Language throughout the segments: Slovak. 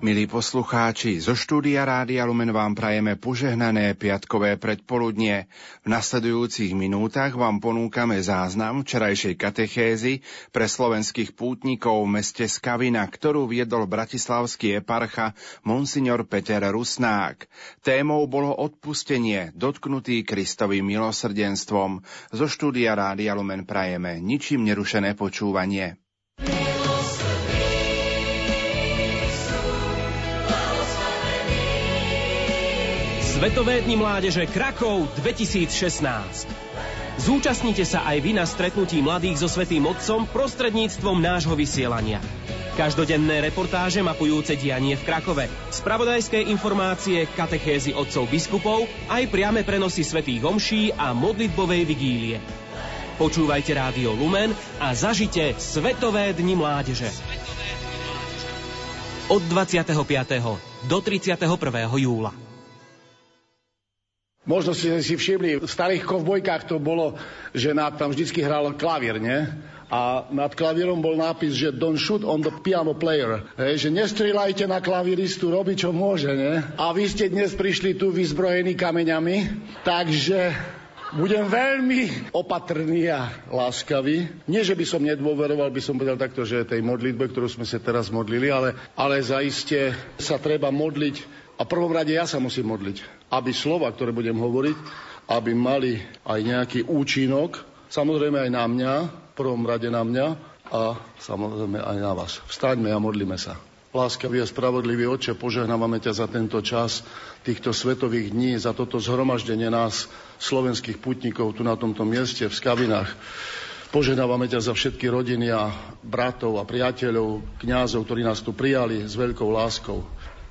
Milí poslucháči, zo štúdia Rádia Lumen vám prajeme požehnané piatkové predpoludnie. V nasledujúcich minútach vám ponúkame záznam včerajšej katechézy pre slovenských pútnikov v meste Skavina, ktorú viedol bratislavský eparcha Monsignor Peter Rusnák. Témou bolo odpustenie, dotknutý Kristovým milosrdenstvom. Zo štúdia Rádia Lumen prajeme ničím nerušené počúvanie. Svetové dni mládeže Krakov 2016. Zúčastnite sa aj vy na stretnutí mladých so Svetým Otcom prostredníctvom nášho vysielania. Každodenné reportáže mapujúce dianie v Krakove, spravodajské informácie, katechézy otcov biskupov, aj priame prenosy svätých homší a modlitbovej vigílie. Počúvajte Rádio Lumen a zažite Svetové dni mládeže. Od 25. do 31. júla. Možno si si všimli, v starých kovbojkách to bolo, že na, tam vždycky hral klavír, nie? A nad klavírom bol nápis, že don't shoot on the piano player. Hej, že nestrieľajte na klavíristu, robí čo môže, nie? A vy ste dnes prišli tu vyzbrojení kameňami, takže budem veľmi opatrný a láskavý. Nie, že by som nedôveroval, by som povedal takto, že tej modlitbe, ktorú sme sa teraz modlili, ale, ale zaiste sa treba modliť a prvom rade ja sa musím modliť, aby slova, ktoré budem hovoriť, aby mali aj nejaký účinok, samozrejme aj na mňa, v prvom rade na mňa a samozrejme aj na vás. Vstaňme a modlíme sa. Láskavý a spravodlivý Oče, požehnávame ťa za tento čas týchto svetových dní, za toto zhromaždenie nás, slovenských putníkov tu na tomto mieste v Skavinách. Požehnávame ťa za všetky rodiny a bratov a priateľov, kňazov, ktorí nás tu prijali s veľkou láskou.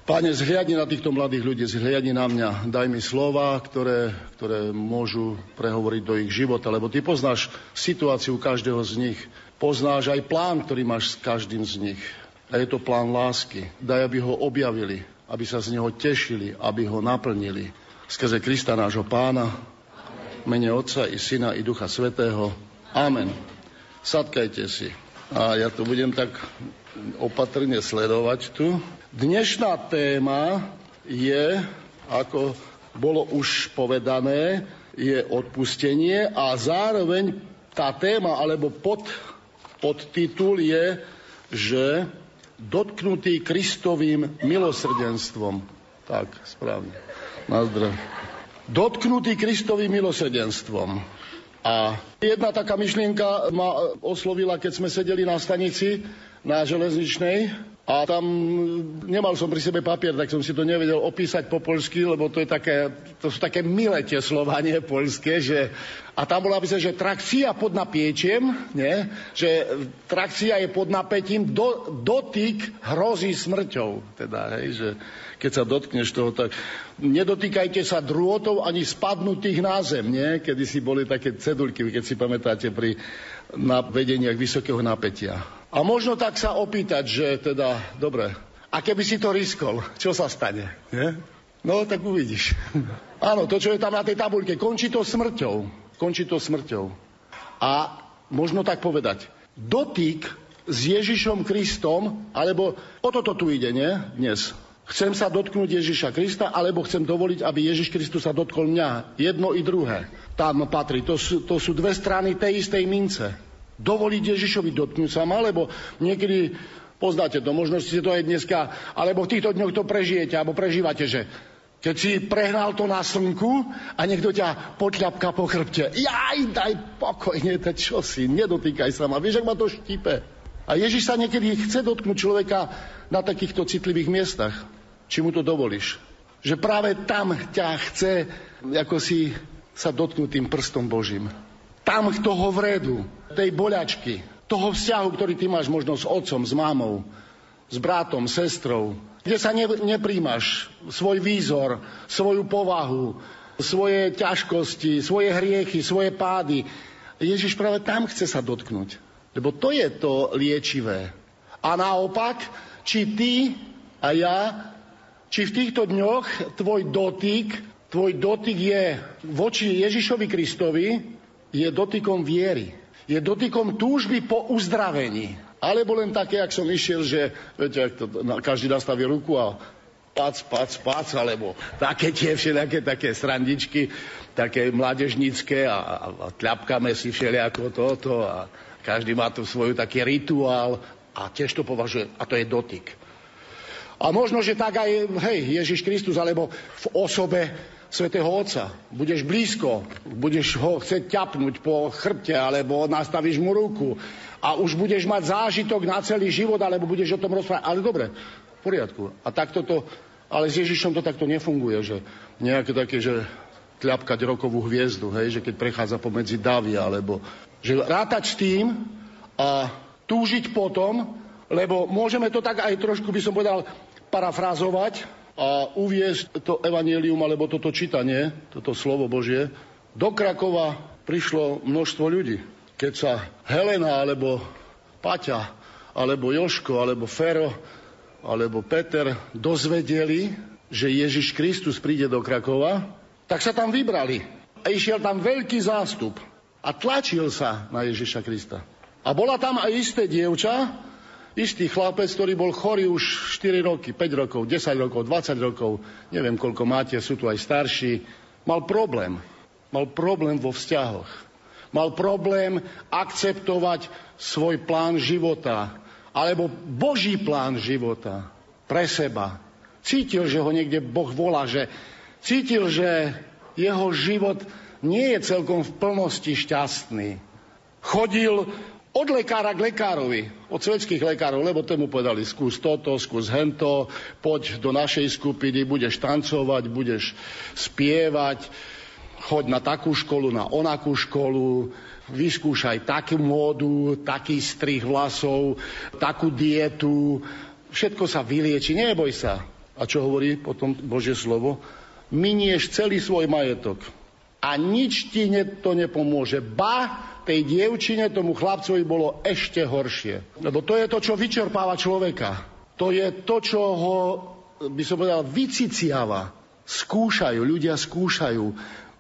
Pane, zhliadni na týchto mladých ľudí, zhliadni na mňa. Daj mi slova, ktoré, ktoré môžu prehovoriť do ich života, lebo ty poznáš situáciu každého z nich. Poznáš aj plán, ktorý máš s každým z nich. A je to plán lásky. Daj, aby ho objavili, aby sa z neho tešili, aby ho naplnili. Skrze Krista nášho pána, mene Otca i Syna i Ducha Svetého. Amen. Sadkajte si. A ja to budem tak opatrne sledovať tu. Dnešná téma je, ako bolo už povedané, je odpustenie a zároveň tá téma alebo pod, podtitul je, že dotknutý Kristovým milosrdenstvom. Tak, správne. Na zdrav. Dotknutý Kristovým milosrdenstvom. A jedna taká myšlienka ma oslovila, keď sme sedeli na stanici na železničnej a tam nemal som pri sebe papier, tak som si to nevedel opísať po poľsky, lebo to, je také, to sú také milé tie slova, nie poľské, že a tam bolo napísané, že trakcia pod napiečiem, nie? že trakcia je pod napätím, do, dotyk hrozí smrťou. Teda, hej, že keď sa dotkneš toho, tak nedotýkajte sa drôtov ani spadnutých na zem, nie? Kedy si boli také cedulky, keď si pamätáte pri na vedeniach vysokého napätia. A možno tak sa opýtať, že teda, dobre, a keby si to riskol, čo sa stane? Nie? No, tak uvidíš. Áno, to, čo je tam na tej tabuľke, končí to smrťou. Končí to smrťou. A možno tak povedať, dotyk s Ježišom Kristom, alebo o toto tu ide, nie? Dnes. Chcem sa dotknúť Ježiša Krista, alebo chcem dovoliť, aby Ježiš Kristus sa dotkol mňa. Jedno i druhé. Tam patrí. To sú, to sú dve strany tej istej mince dovoliť Ježišovi dotknúť sa ma, lebo niekedy poznáte to, možno ste to aj dneska, alebo v týchto dňoch to prežijete, alebo prežívate, že keď si prehnal to na slnku a niekto ťa potľapka po chrbte. Jaj, daj pokojne, to čo si, nedotýkaj sa ma. Vieš, ak ma to štípe. A Ježiš sa niekedy chce dotknúť človeka na takýchto citlivých miestach. Či mu to dovolíš? Že práve tam ťa chce, ako si sa dotknúť tým prstom Božím tam toho vredu, tej boľačky, toho vzťahu, ktorý ty máš možno s otcom, s mámou, s bratom, sestrou, kde sa ne, nepríjmaš svoj výzor, svoju povahu, svoje ťažkosti, svoje hriechy, svoje pády. Ježiš práve tam chce sa dotknúť. Lebo to je to liečivé. A naopak, či ty a ja, či v týchto dňoch tvoj dotyk, tvoj dotyk je voči Ježišovi Kristovi, je dotykom viery. Je dotykom túžby po uzdravení. Alebo len také, ak som išiel, že viete, ak to, každý nastaví ruku a pac, pac, pac, alebo také tie všelijaké také srandičky, také mládežnícke a, a, a tľapkame si všelijako toto a každý má tu svoj taký rituál a tiež to považuje, a to je dotyk. A možno, že tak aj, hej, Ježiš Kristus, alebo v osobe Svetého Otca. Budeš blízko, budeš ho chcieť ťapnúť po chrbte, alebo nastavíš mu ruku a už budeš mať zážitok na celý život, alebo budeš o tom rozprávať. Ale dobre, v poriadku. A takto to, ale s Ježišom to takto nefunguje, že nejaké také, že tľapkať rokovú hviezdu, hej, že keď prechádza pomedzi davy, alebo že rátať s tým a túžiť potom, lebo môžeme to tak aj trošku, by som povedal, parafrázovať a uviezť to evanielium alebo toto čítanie, toto slovo Božie. Do Krakova prišlo množstvo ľudí. Keď sa Helena alebo Paťa alebo Joško alebo Fero alebo Peter dozvedeli, že Ježiš Kristus príde do Krakova, tak sa tam vybrali. A išiel tam veľký zástup a tlačil sa na Ježiša Krista. A bola tam aj isté dievča, istý chlapec, ktorý bol chorý už 4 roky, 5 rokov, 10 rokov, 20 rokov, neviem koľko máte, sú tu aj starší, mal problém. Mal problém vo vzťahoch. Mal problém akceptovať svoj plán života, alebo Boží plán života pre seba. Cítil, že ho niekde Boh volá, že cítil, že jeho život nie je celkom v plnosti šťastný. Chodil od lekára k lekárovi, od svetských lekárov, lebo tomu povedali, skús toto, skús hento, poď do našej skupiny, budeš tancovať, budeš spievať, choď na takú školu, na onakú školu, vyskúšaj takú módu, taký strih vlasov, takú dietu, všetko sa vylieči, neboj sa. A čo hovorí potom Božie slovo? Minieš celý svoj majetok a nič ti to nepomôže. Ba, tej dievčine, tomu chlapcovi bolo ešte horšie. Lebo to je to, čo vyčerpáva človeka. To je to, čo ho, by som povedal, vyciciava. Skúšajú, ľudia skúšajú.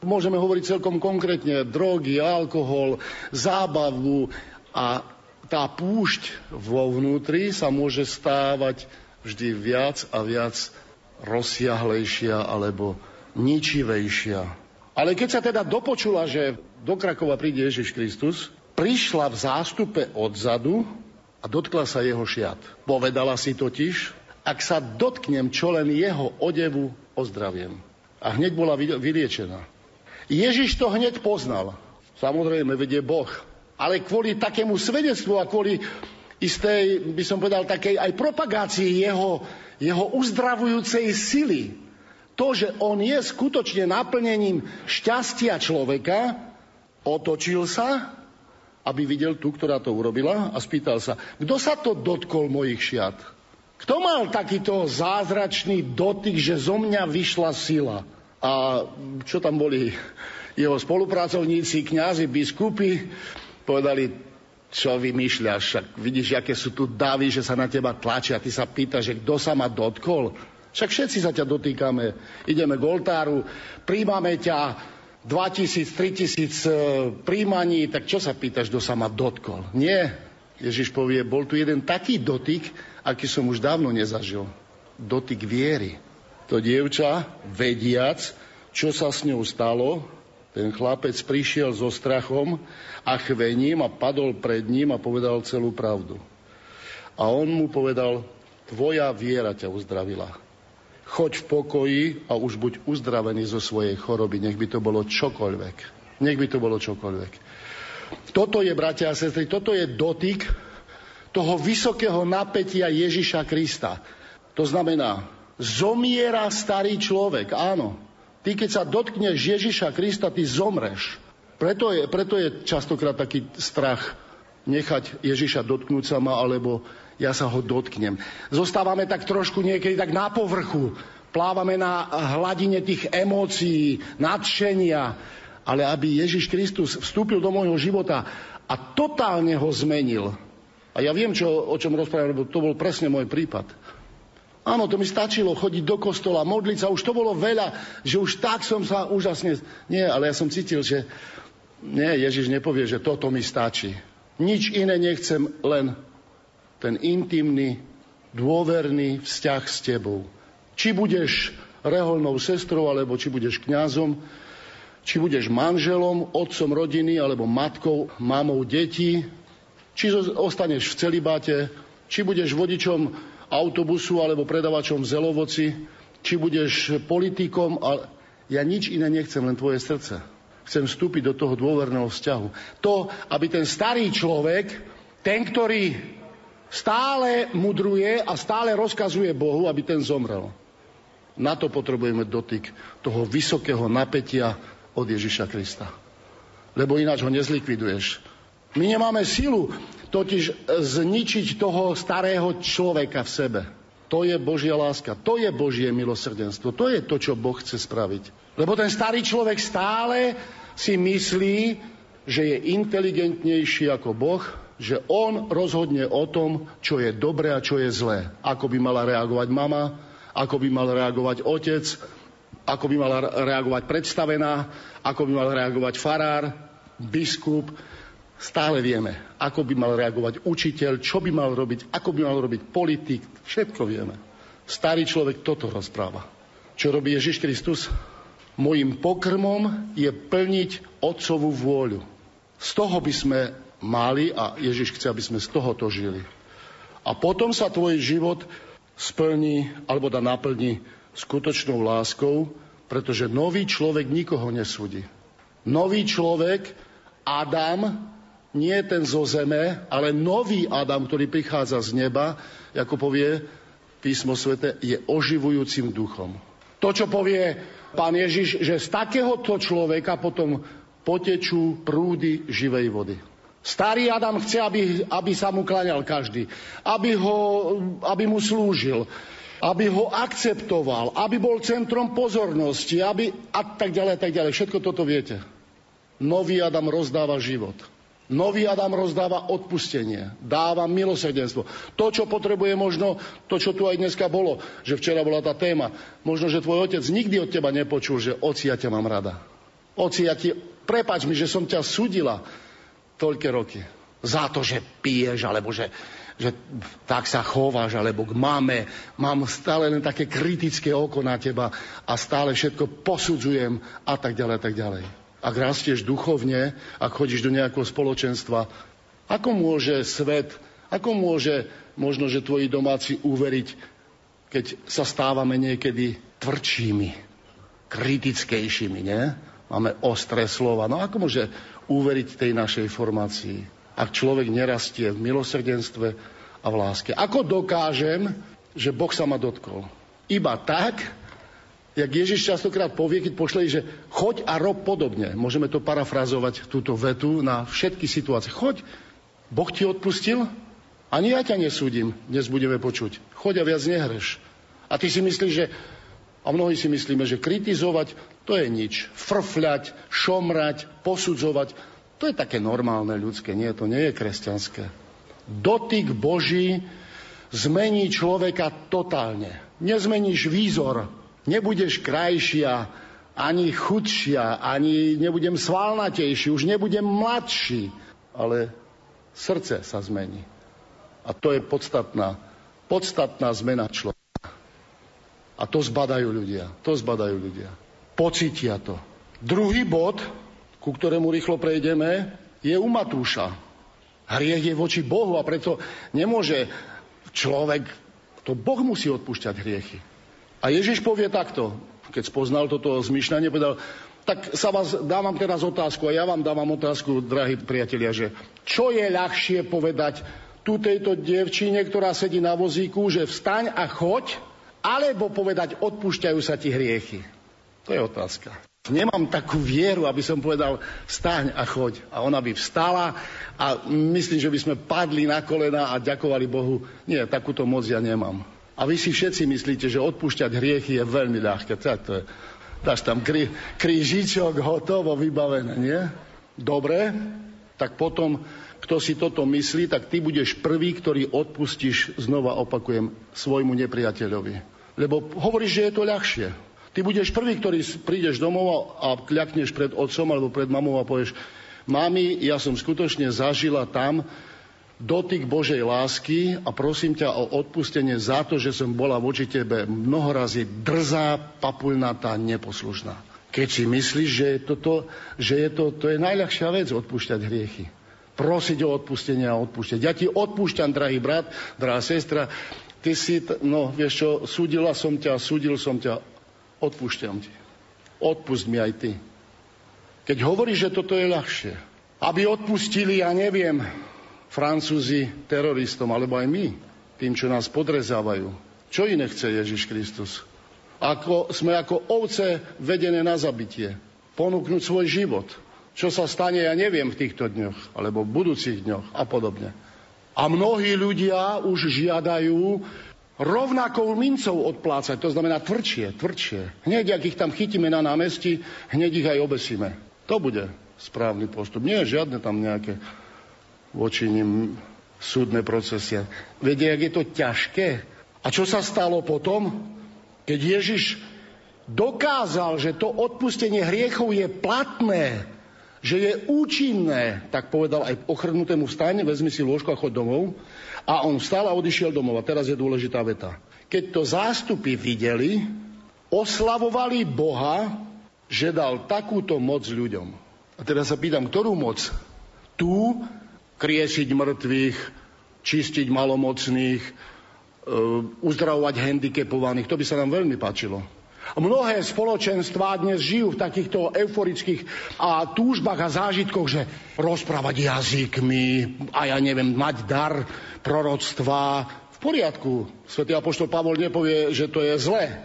Môžeme hovoriť celkom konkrétne drogy, alkohol, zábavu a tá púšť vo vnútri sa môže stávať vždy viac a viac rozsiahlejšia alebo ničivejšia. Ale keď sa teda dopočula, že do Krakova príde Ježiš Kristus, prišla v zástupe odzadu a dotkla sa jeho šiat. Povedala si totiž, ak sa dotknem čo len jeho odevu, ozdraviem. A hneď bola vyliečená. Ježiš to hneď poznal. Samozrejme, vedie Boh. Ale kvôli takému svedectvu a kvôli istej, by som povedal, takej aj propagácii jeho, jeho uzdravujúcej sily, to, že on je skutočne naplnením šťastia človeka, Otočil sa, aby videl tú, ktorá to urobila a spýtal sa, kto sa to dotkol mojich šiat? Kto mal takýto zázračný dotyk, že zo mňa vyšla sila? A čo tam boli jeho spolupracovníci, kňazi, biskupy, povedali, čo vymýšľaš, však vidíš, aké sú tu davy, že sa na teba tlačia, ty sa pýtaš, že kto sa ma dotkol? Však všetci sa ťa dotýkame, ideme k oltáru, príjmame ťa, 2000, 3000 e, príjmaní, tak čo sa pýtaš, kto sa ma dotkol? Nie. Ježiš povie, bol tu jeden taký dotyk, aký som už dávno nezažil. Dotyk viery. To dievča, vediac, čo sa s ňou stalo, ten chlapec prišiel so strachom a chvením a padol pred ním a povedal celú pravdu. A on mu povedal, tvoja viera ťa uzdravila choď v pokoji a už buď uzdravený zo svojej choroby, nech by to bolo čokoľvek. Nech by to bolo čokoľvek. Toto je, bratia a sestry, toto je dotyk toho vysokého napätia Ježiša Krista. To znamená, zomiera starý človek, áno. Ty, keď sa dotkneš Ježiša Krista, ty zomreš. Preto je, preto je častokrát taký strach nechať Ježiša dotknúť sa ma, alebo ja sa ho dotknem. Zostávame tak trošku niekedy tak na povrchu, plávame na hladine tých emócií, nadšenia, ale aby Ježiš Kristus vstúpil do môjho života a totálne ho zmenil. A ja viem, čo, o čom rozprávam, lebo to bol presne môj prípad. Áno, to mi stačilo chodiť do kostola, modliť sa, už to bolo veľa, že už tak som sa úžasne... Nie, ale ja som cítil, že nie, Ježiš nepovie, že toto mi stačí. Nič iné nechcem, len ten intimný, dôverný vzťah s tebou. Či budeš reholnou sestrou, alebo či budeš kňazom, či budeš manželom, otcom rodiny, alebo matkou, mamou detí, či ostaneš v celibáte, či budeš vodičom autobusu alebo predavačom v zelovoci, či budeš politikom, ale ja nič iné nechcem, len tvoje srdce. Chcem vstúpiť do toho dôverného vzťahu. To, aby ten starý človek, ten, ktorý stále mudruje a stále rozkazuje Bohu, aby ten zomrel. Na to potrebujeme dotyk toho vysokého napätia od Ježiša Krista. Lebo ináč ho nezlikviduješ. My nemáme silu totiž zničiť toho starého človeka v sebe. To je Božia láska, to je Božie milosrdenstvo, to je to, čo Boh chce spraviť. Lebo ten starý človek stále si myslí, že je inteligentnejší ako Boh, že on rozhodne o tom, čo je dobré a čo je zlé. Ako by mala reagovať mama, ako by mal reagovať otec, ako by mala reagovať predstavená, ako by mal reagovať farár, biskup. Stále vieme, ako by mal reagovať učiteľ, čo by mal robiť, ako by mal robiť politik. Všetko vieme. Starý človek toto rozpráva. Čo robí Ježiš Kristus? Mojím pokrmom je plniť Otcovú vôľu. Z toho by sme mali a Ježiš chce, aby sme z tohoto žili. A potom sa tvoj život splní alebo dá naplní skutočnou láskou, pretože nový človek nikoho nesúdi. Nový človek, Adam, nie ten zo zeme, ale nový Adam, ktorý prichádza z neba, ako povie písmo svete, je oživujúcim duchom. To, čo povie pán Ježiš, že z takéhoto človeka potom potečú prúdy živej vody. Starý Adam chce, aby, aby sa mu klaňal každý, aby, ho, aby mu slúžil, aby ho akceptoval, aby bol centrom pozornosti, aby a tak ďalej, a tak ďalej. Všetko toto viete. Nový Adam rozdáva život. Nový Adam rozdáva odpustenie, dáva milosrdenstvo. To, čo potrebuje možno, to, čo tu aj dneska bolo, že včera bola tá téma, možno, že tvoj otec nikdy od teba nepočul, že oci, ja ťa mám rada. Oci, ja ti, prepač mi, že som ťa sudila toľké roky. Za to, že piješ, alebo že, že tak sa chováš, alebo k mame. Mám stále len také kritické oko na teba a stále všetko posudzujem a tak ďalej, a tak ďalej. Ak rastieš duchovne, ak chodíš do nejakého spoločenstva, ako môže svet, ako môže možno, že tvoji domáci uveriť, keď sa stávame niekedy tvrdšími, kritickejšími, nie? Máme ostré slova. No ako môže uveriť tej našej formácii, ak človek nerastie v milosrdenstve a v láske. Ako dokážem, že Boh sa ma dotkol? Iba tak, jak Ježiš častokrát povie, keď pošle, že choď a rob podobne. Môžeme to parafrazovať, túto vetu, na všetky situácie. Choď, Boh ti odpustil, ani ja ťa nesúdim, dnes budeme počuť. Choď a viac nehreš. A ty si myslíš, že, a mnohí si myslíme, že kritizovať, to je nič. Frfľať, šomrať, posudzovať, to je také normálne ľudské. Nie, to nie je kresťanské. Dotyk Boží zmení človeka totálne. Nezmeníš výzor, nebudeš krajšia, ani chudšia, ani nebudem svalnatejší, už nebudem mladší, ale srdce sa zmení. A to je podstatná, podstatná zmena človeka. A to zbadajú ľudia. To zbadajú ľudia pocítia to. Druhý bod, ku ktorému rýchlo prejdeme, je u Matúša. Hriech je voči Bohu a preto nemôže človek, to Boh musí odpúšťať hriechy. A Ježiš povie takto, keď spoznal toto zmyšľanie, povedal, tak sa vás dávam teraz otázku a ja vám dávam otázku, drahí priatelia, že čo je ľahšie povedať tu tejto dievčine, ktorá sedí na vozíku, že vstaň a choď, alebo povedať, odpúšťajú sa ti hriechy. To je otázka. Nemám takú vieru, aby som povedal, vstaň a choď. A ona by vstala a myslím, že by sme padli na kolena a ďakovali Bohu. Nie, takúto moc ja nemám. A vy si všetci myslíte, že odpúšťať hriechy je veľmi ľahké. To je. Dáš tam krí, krížičok, hotovo, vybavené, nie? Dobre, tak potom, kto si toto myslí, tak ty budeš prvý, ktorý odpustíš, znova opakujem, svojmu nepriateľovi. Lebo hovoríš, že je to ľahšie. Ty budeš prvý, ktorý prídeš domov a kľakneš pred otcom alebo pred mamou a povieš, mami, ja som skutočne zažila tam dotyk Božej lásky a prosím ťa o odpustenie za to, že som bola voči tebe mnohorazí drzá, papulnatá, neposlušná. Keď si myslíš, že je, toto, že je to, to je najľahšia vec odpúšťať hriechy. Prosiť o odpustenie a odpúšťať. Ja ti odpúšťam, drahý brat, drahá sestra. Ty si, no vieš čo, súdila som ťa, súdil som ťa, odpúšťam ti. Odpust mi aj ty. Keď hovoríš, že toto je ľahšie, aby odpustili, ja neviem, Francúzi teroristom, alebo aj my, tým, čo nás podrezávajú. Čo iné chce Ježiš Kristus? Ako, sme ako ovce vedené na zabitie. Ponúknuť svoj život. Čo sa stane, ja neviem v týchto dňoch, alebo v budúcich dňoch a podobne. A mnohí ľudia už žiadajú rovnakou mincov odplácať, to znamená tvrdšie, tvrdšie. Hneď, ak ich tam chytíme na námestí, hneď ich aj obesíme. To bude správny postup. Nie je žiadne tam nejaké voči nim súdne procesy. Viete, jak je to ťažké? A čo sa stalo potom? Keď Ježiš dokázal, že to odpustenie hriechov je platné, že je účinné, tak povedal aj ochrnutému vstane, vezmi si lôžko a chod domov. A on vstal a odišiel domov. A teraz je dôležitá veta. Keď to zástupy videli, oslavovali Boha, že dal takúto moc ľuďom. A teraz sa pýtam, ktorú moc? Tú, kriesiť mŕtvych, čistiť malomocných, e, uzdravovať handicapovaných. To by sa nám veľmi páčilo. Mnohé spoločenstvá dnes žijú v takýchto euforických a túžbách a zážitkoch, že rozprávať jazykmi a ja neviem, mať dar proroctva. V poriadku. Svetý Apoštol Pavol nepovie, že to je zlé,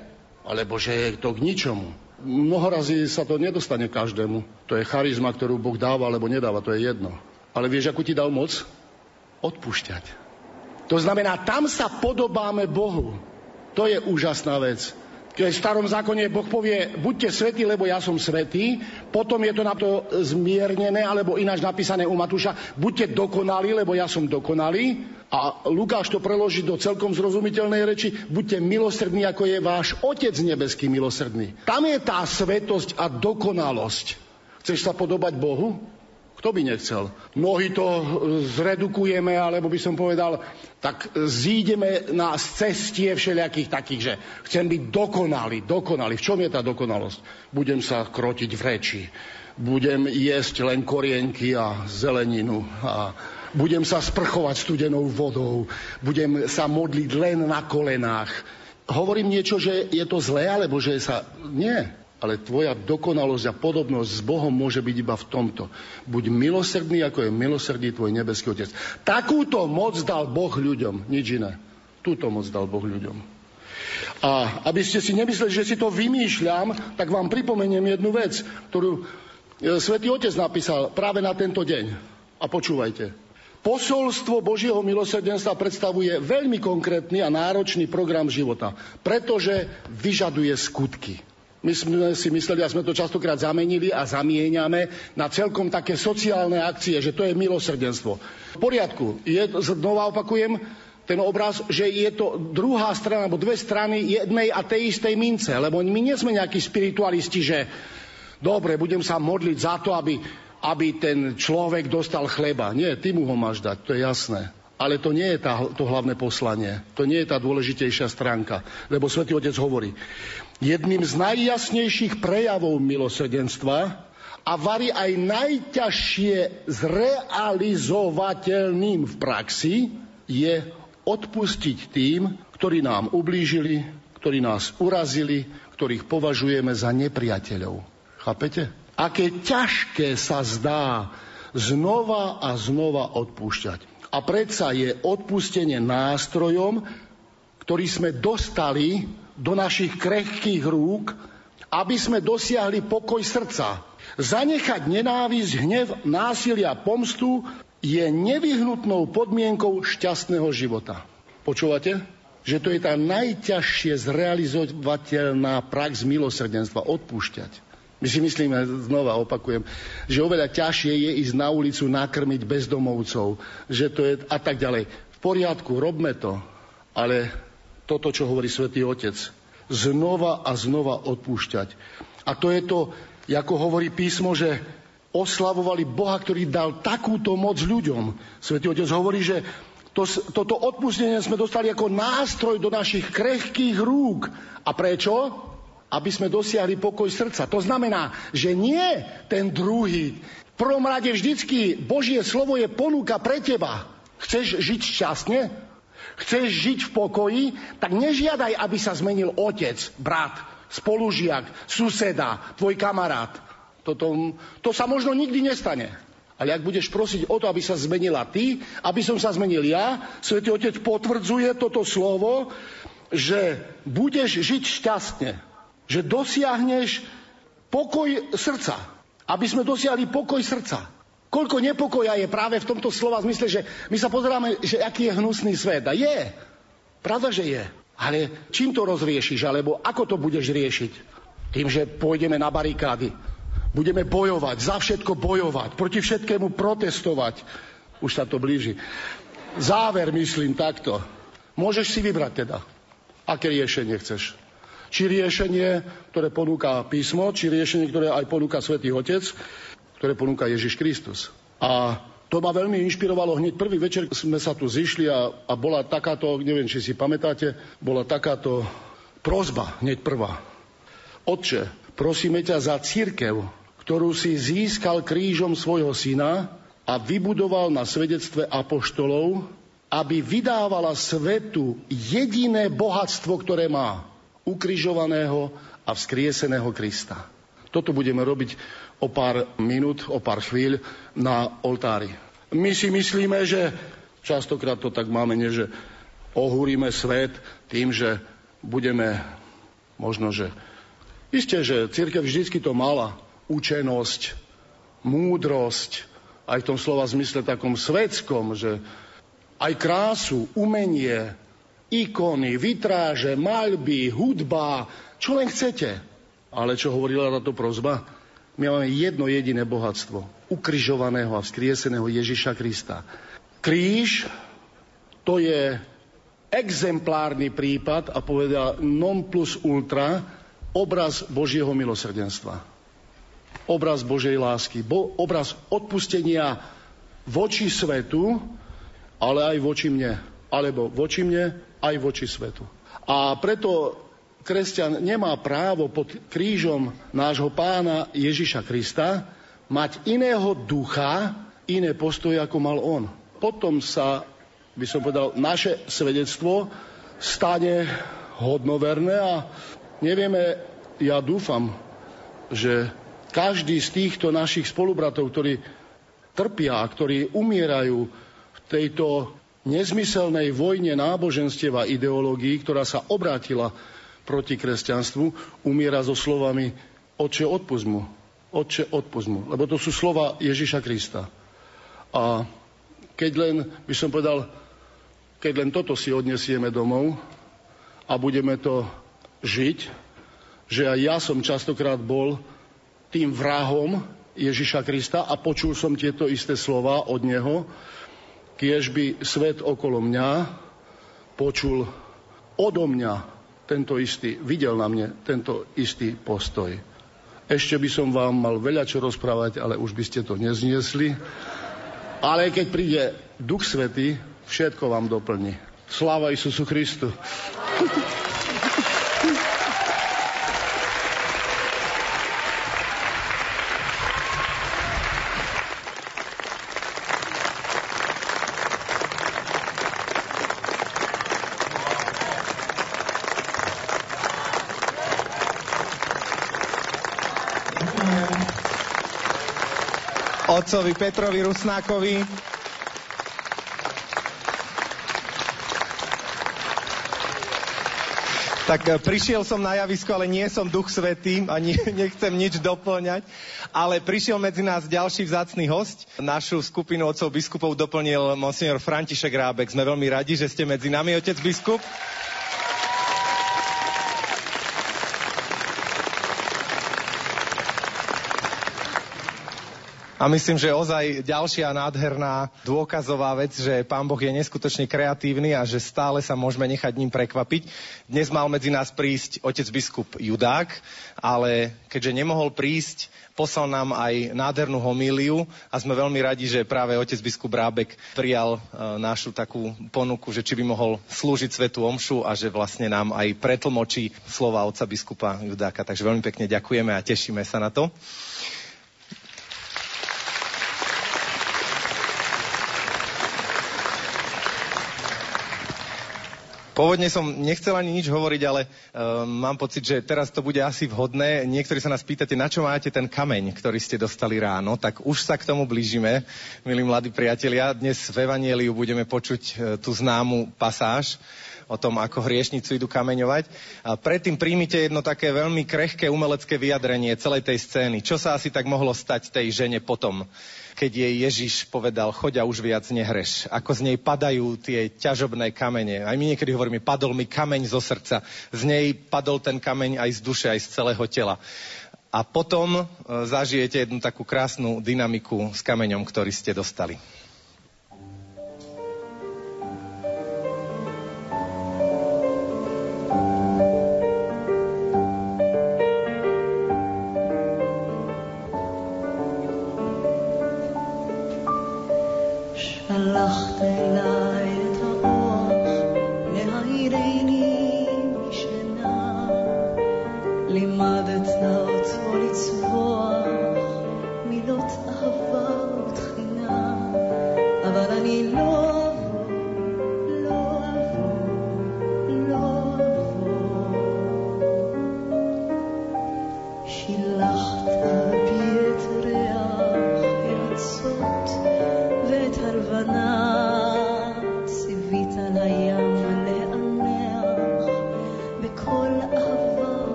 alebo že je to k ničomu. Mnohorazí sa to nedostane každému. To je charizma, ktorú Boh dáva alebo nedáva, to je jedno. Ale vieš, ako ti dal moc? Odpúšťať. To znamená, tam sa podobáme Bohu. To je úžasná vec. V starom zákone Boh povie, buďte svetí, lebo ja som svetý, potom je to na to zmiernené, alebo ináč napísané u Matúša, buďte dokonalí, lebo ja som dokonalý. A Lukáš to preloží do celkom zrozumiteľnej reči, buďte milosrdní, ako je váš Otec nebeský milosrdný. Tam je tá svetosť a dokonalosť. Chceš sa podobať Bohu? Kto by nechcel? Mnohí to zredukujeme, alebo by som povedal, tak zídeme na cestie všelijakých takých, že chcem byť dokonalý, dokonalý. V čom je tá dokonalosť? Budem sa krotiť v reči, budem jesť len korienky a zeleninu a budem sa sprchovať studenou vodou, budem sa modliť len na kolenách. Hovorím niečo, že je to zlé, alebo že sa... Nie ale tvoja dokonalosť a podobnosť s Bohom môže byť iba v tomto. Buď milosrdný, ako je milosrdný tvoj nebeský Otec. Takúto moc dal Boh ľuďom, nič iné. Túto moc dal Boh ľuďom. A aby ste si nemysleli, že si to vymýšľam, tak vám pripomeniem jednu vec, ktorú e, Svetý Otec napísal práve na tento deň. A počúvajte. Posolstvo Božieho milosrdenstva predstavuje veľmi konkrétny a náročný program života, pretože vyžaduje skutky. My sme si mysleli, a sme to častokrát zamenili a zamieňame na celkom také sociálne akcie, že to je milosrdenstvo. V poriadku, je, znova opakujem, ten obraz, že je to druhá strana, alebo dve strany jednej a tej istej mince. Lebo my nie sme nejakí spiritualisti, že dobre, budem sa modliť za to, aby, aby ten človek dostal chleba. Nie, ty mu ho máš dať, to je jasné. Ale to nie je tá, to hlavné poslanie. To nie je tá dôležitejšia stránka. Lebo Svetý Otec hovorí, jedným z najjasnejších prejavov milosrdenstva a varí aj najťažšie zrealizovateľným v praxi je odpustiť tým, ktorí nám ublížili, ktorí nás urazili, ktorých považujeme za nepriateľov. Chápete? Aké ťažké sa zdá znova a znova odpúšťať. A predsa je odpustenie nástrojom, ktorý sme dostali do našich krehkých rúk, aby sme dosiahli pokoj srdca. Zanechať nenávisť, hnev, násilia, pomstu je nevyhnutnou podmienkou šťastného života. Počúvate? Že to je tá najťažšie zrealizovateľná prax milosrdenstva, odpúšťať. My si myslíme, znova opakujem, že oveľa ťažšie je ísť na ulicu nakrmiť bezdomovcov, že to je a tak ďalej. V poriadku, robme to, ale toto, čo hovorí Svetý Otec, znova a znova odpúšťať. A to je to, ako hovorí písmo, že oslavovali Boha, ktorý dal takúto moc ľuďom. Svetý Otec hovorí, že to, toto odpustenie sme dostali ako nástroj do našich krehkých rúk. A prečo? Aby sme dosiahli pokoj srdca. To znamená, že nie ten druhý. V prvom rade vždycky Božie slovo je ponúka pre teba. Chceš žiť šťastne? Chceš žiť v pokoji? Tak nežiadaj, aby sa zmenil otec, brat, spolužiak, suseda, tvoj kamarát. Toto, to sa možno nikdy nestane. Ale ak budeš prosiť o to, aby sa zmenila ty, aby som sa zmenil ja, Svetý Otec potvrdzuje toto slovo, že budeš žiť šťastne. Že dosiahneš pokoj srdca. Aby sme dosiahli pokoj srdca. Koľko nepokoja je práve v tomto slova zmysle, že my sa pozeráme, že aký je hnusný svet. A je. Pravda, že je. Ale čím to rozriešiš, alebo ako to budeš riešiť? Tým, že pôjdeme na barikády, Budeme bojovať, za všetko bojovať, proti všetkému protestovať. Už sa to blíži. Záver myslím takto. Môžeš si vybrať teda, aké riešenie chceš. Či riešenie, ktoré ponúka písmo, či riešenie, ktoré aj ponúka Svetý Otec, ktoré ponúka Ježiš Kristus. A to ma veľmi inšpirovalo. Hneď prvý večer sme sa tu zišli a, a bola takáto, neviem, či si pamätáte, bola takáto prozba, hneď prvá. Otče, prosíme ťa za církev, ktorú si získal krížom svojho syna a vybudoval na svedectve apoštolov, aby vydávala svetu jediné bohatstvo, ktoré má ukrižovaného a vzkrieseného Krista. Toto budeme robiť o pár minút, o pár chvíľ na oltári. My si myslíme, že častokrát to tak máme, nie, že ohúrime svet tým, že budeme možno, že Isté, že církev vždycky to mala učenosť, múdrosť, aj v tom slova zmysle takom svetskom, že aj krásu, umenie, ikony, vitráže, maľby, hudba, čo len chcete. Ale čo hovorila táto prozba? My máme jedno jediné bohatstvo. Ukrižovaného a vzkrieseného Ježiša Krista. Kríž to je exemplárny prípad a povedal non plus ultra obraz Božieho milosrdenstva obraz Božej lásky, bo, obraz odpustenia voči svetu, ale aj voči mne. Alebo voči mne, aj voči svetu. A preto kresťan nemá právo pod krížom nášho pána Ježiša Krista mať iného ducha, iné postoje, ako mal on. Potom sa, by som povedal, naše svedectvo stane hodnoverné a nevieme, ja dúfam, že každý z týchto našich spolubratov, ktorí trpia, ktorí umierajú v tejto nezmyselnej vojne náboženstiev a ideológií, ktorá sa obrátila proti kresťanstvu, umiera so slovami Otče, odpust mu. Otče, odpust mu. Lebo to sú slova Ježiša Krista. A keď len, by som povedal, keď len toto si odnesieme domov a budeme to žiť, že aj ja som častokrát bol tým vrahom Ježiša Krista a počul som tieto isté slova od neho, kiež by svet okolo mňa počul odo mňa tento istý, videl na mne tento istý postoj. Ešte by som vám mal veľa čo rozprávať, ale už by ste to nezniesli. Ale keď príde Duch Svety, všetko vám doplní. Sláva Isusu Christu. Otcovi Petrovi Rusnákovi. Tak e, prišiel som na javisko, ale nie som duch svetý a nie, nechcem nič doplňať. Ale prišiel medzi nás ďalší vzácný host. Našu skupinu otcov biskupov doplnil monsignor František Rábek. Sme veľmi radi, že ste medzi nami, otec biskup. A myslím, že ozaj ďalšia nádherná dôkazová vec, že Pán Boh je neskutočne kreatívny a že stále sa môžeme nechať ním prekvapiť. Dnes mal medzi nás prísť otec biskup Judák, ale keďže nemohol prísť, poslal nám aj nádhernú homíliu a sme veľmi radi, že práve otec biskup Rábek prijal e, našu takú ponuku, že či by mohol slúžiť svetu omšu a že vlastne nám aj pretlmočí slova otca biskupa Judáka. Takže veľmi pekne ďakujeme a tešíme sa na to. Pôvodne som nechcel ani nič hovoriť, ale uh, mám pocit, že teraz to bude asi vhodné. Niektorí sa nás pýtate, na čo máte ten kameň, ktorý ste dostali ráno. Tak už sa k tomu blížime, milí mladí priatelia. Dnes v Evanieliu budeme počuť uh, tú známu pasáž o tom, ako hriešnicu idú kameňovať. A predtým príjmite jedno také veľmi krehké umelecké vyjadrenie celej tej scény. Čo sa asi tak mohlo stať tej žene potom? keď jej Ježiš povedal, choď a už viac nehreš. Ako z nej padajú tie ťažobné kamene. Aj my niekedy hovoríme, padol mi kameň zo srdca. Z nej padol ten kameň aj z duše, aj z celého tela. A potom e, zažijete jednu takú krásnu dynamiku s kameňom, ktorý ste dostali.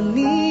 你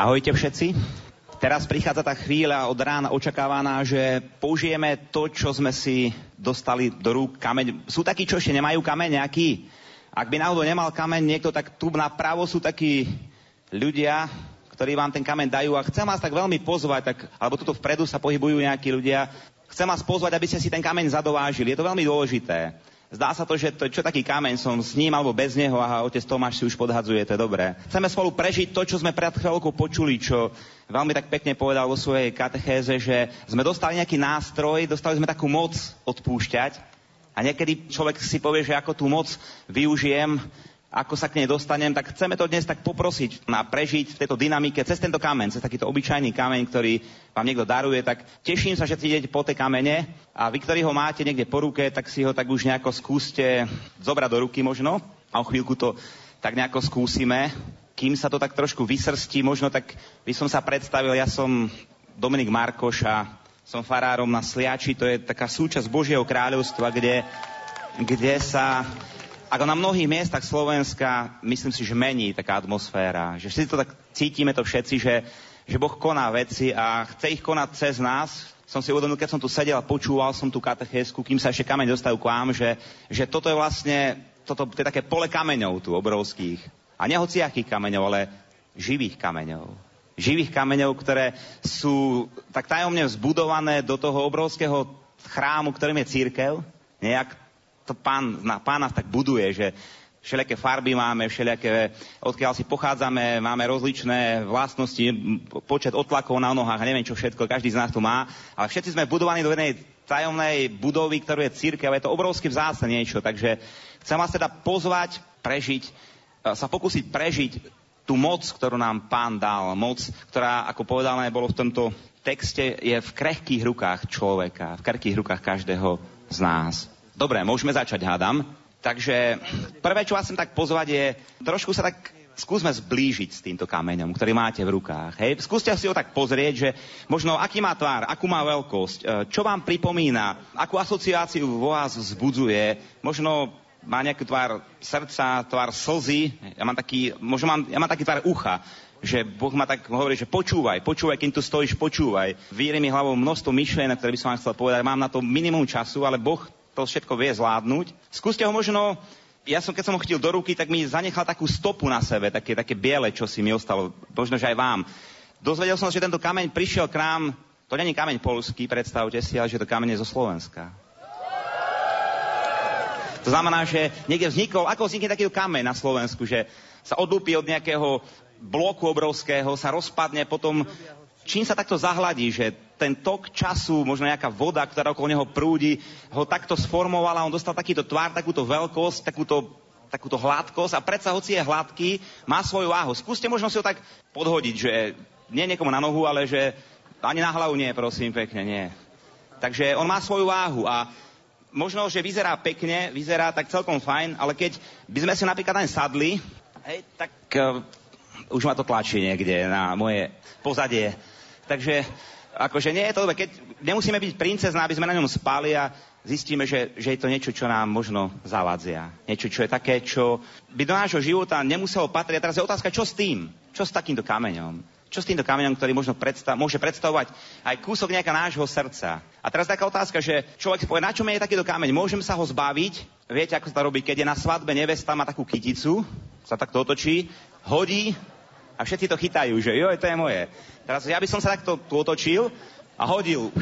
Ahojte všetci. Teraz prichádza tá chvíľa od rána očakávaná, že použijeme to, čo sme si dostali do rúk kameň. Sú takí, čo ešte nemajú kameň nejaký? Ak by náhodou nemal kameň niekto, tak tu napravo sú takí ľudia, ktorí vám ten kameň dajú a chcem vás tak veľmi pozvať, tak, alebo tuto vpredu sa pohybujú nejakí ľudia, chcem vás pozvať, aby ste si ten kameň zadovážili. Je to veľmi dôležité. Zdá sa to, že to, čo taký kameň som s ním alebo bez neho, a otec Tomáš si už podhadzuje, to je dobré. Chceme spolu prežiť to, čo sme pred chvíľkou počuli, čo veľmi tak pekne povedal vo svojej katechéze, že sme dostali nejaký nástroj, dostali sme takú moc odpúšťať a niekedy človek si povie, že ako tú moc využijem, ako sa k nej dostanem, tak chceme to dnes tak poprosiť na prežiť v tejto dynamike cez tento kameň, cez takýto obyčajný kameň, ktorý vám niekto daruje, tak teším sa, že si idete po tej kamene. A vy, ktorí ho máte niekde po ruke, tak si ho tak už nejako skúste zobrať do ruky možno. A o chvíľku to tak nejako skúsime. Kým sa to tak trošku vysrstí, možno tak by som sa predstavil, ja som Dominik Markoš a som farárom na Sliači, to je taká súčasť Božieho kráľovstva, kde, kde sa ako na mnohých miestach Slovenska, myslím si, že mení taká atmosféra. Že všetci to tak cítime to všetci, že, že Boh koná veci a chce ich konať cez nás. Som si uvedomil, keď som tu sedel a počúval som tú katechésku, kým sa ešte kameň dostajú k vám, že, že toto je vlastne, toto to je také pole kameňov tu obrovských. A nehociakých kameňov, ale živých kameňov. Živých kameňov, ktoré sú tak tajomne vzbudované do toho obrovského chrámu, ktorým je církev. Nejak to pán, na, pán nás tak buduje, že všelijaké farby máme, všelijaké, odkiaľ si pochádzame, máme rozličné vlastnosti, počet otlakov na nohách neviem čo všetko, každý z nás tu má, ale všetci sme budovaní do jednej tajomnej budovy, ktorú je církev, je to obrovsky vzácne niečo, takže chcem vás teda pozvať, prežiť, e, sa pokúsiť prežiť tú moc, ktorú nám pán dal, moc, ktorá, ako povedané bolo v tomto texte, je v krehkých rukách človeka, v krehkých rukách každého z nás. Dobre, môžeme začať, hádam. Takže prvé, čo vás chcem tak pozvať, je trošku sa tak skúsme zblížiť s týmto kameňom, ktorý máte v rukách. Hej? Skúste si ho tak pozrieť, že možno aký má tvár, akú má veľkosť, e, čo vám pripomína, akú asociáciu vo vás vzbudzuje, možno má nejaký tvár srdca, tvár slzy, ja mám taký, možno mám, ja mám taký tvár ucha, že Boh ma tak hovorí, že počúvaj, počúvaj, kým tu stojíš, počúvaj. Víri mi hlavou množstvo myšlienok, ktoré by som vám chcel povedať. Mám na to minimum času, ale Boh to všetko vie zvládnuť. Skúste ho možno, ja som, keď som ho chytil do ruky, tak mi zanechal takú stopu na sebe, také, také biele, čo si mi ostalo, možno, že aj vám. Dozvedel som, že tento kameň prišiel k nám, to není kameň polský, predstavte si, ale že to kameň je zo Slovenska. To znamená, že niekde vznikol, ako vznikne takýto kameň na Slovensku, že sa odlúpi od nejakého bloku obrovského, sa rozpadne, potom čím sa takto zahladí, že ten tok času, možno nejaká voda, ktorá okolo neho prúdi, ho takto sformovala, on dostal takýto tvár, takúto veľkosť, takúto, takúto hladkosť a predsa, hoci je hladký, má svoju váhu. Skúste možno si ho tak podhodiť, že nie niekomu na nohu, ale že ani na hlavu nie, prosím, pekne, nie. Takže on má svoju váhu a možno, že vyzerá pekne, vyzerá tak celkom fajn, ale keď by sme si napríklad aj sadli, hej, tak uh, už ma to tlačí niekde na moje pozadie. Takže akože nie je to dobre, keď nemusíme byť princezná, aby sme na ňom spali a zistíme, že, že je to niečo, čo nám možno zavadzia. Niečo, čo je také, čo by do nášho života nemuselo patriť. A teraz je otázka, čo s tým? Čo s takýmto kameňom? Čo s týmto kameňom, ktorý možno predstav, môže predstavovať aj kúsok nejaká nášho srdca? A teraz taká otázka, že človek povie, na čom je takýto kameň? Môžem sa ho zbaviť? Viete, ako sa to robí? Keď je na svadbe nevesta, má takú kyticu, sa takto otočí, hodí a všetci to chytajú, že jo, to je moje. Teraz ja by som sa takto otočil a hodil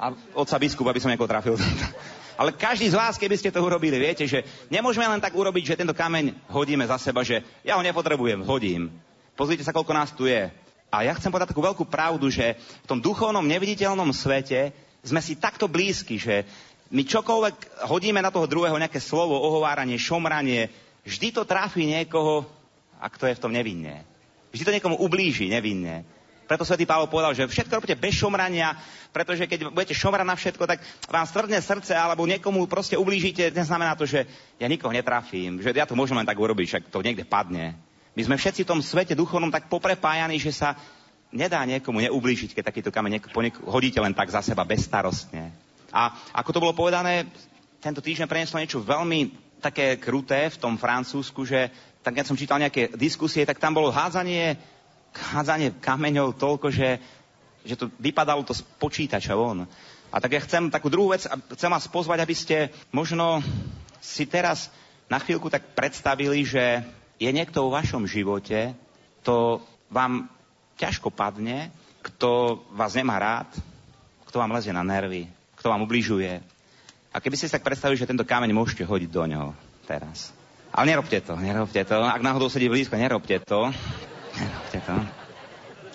a otca biskupa by som niekoho trafil. Ale každý z vás, keby ste to urobili, viete, že nemôžeme len tak urobiť, že tento kameň hodíme za seba, že ja ho nepotrebujem, hodím. Pozrite sa, koľko nás tu je. A ja chcem povedať takú veľkú pravdu, že v tom duchovnom, neviditeľnom svete sme si takto blízki, že my čokoľvek hodíme na toho druhého nejaké slovo, ohováranie, šomranie, vždy to trafí niekoho, a kto je v tom nevinne. Vždy to niekomu ublíži nevinne. Preto svätý Pavol povedal, že všetko robíte bez šomrania, pretože keď budete šomrať na všetko, tak vám stvrdne srdce alebo niekomu proste ublížite. Neznamená to, že ja nikoho netrafím, že ja to môžem len tak urobiť, však to niekde padne. My sme všetci v tom svete duchovnom tak poprepájani, že sa nedá niekomu neublížiť, keď takýto kameň hodíte len tak za seba bezstarostne. A ako to bolo povedané, tento týždeň prenieslo niečo veľmi také kruté v tom Francúzsku, že tak keď som čítal nejaké diskusie, tak tam bolo hádzanie, hádzanie kameňov toľko, že, že to vypadalo to z počítača von. A tak ja chcem takú druhú vec, chcem vás pozvať, aby ste možno si teraz na chvíľku tak predstavili, že je niekto vo vašom živote, to vám ťažko padne, kto vás nemá rád, kto vám lezie na nervy, kto vám ubližuje. A keby ste si tak predstavili, že tento kameň môžete hodiť do ňoho teraz. Ale nerobte to, nerobte to. Ak náhodou sedí blízko, nerobte to. Nerobte to.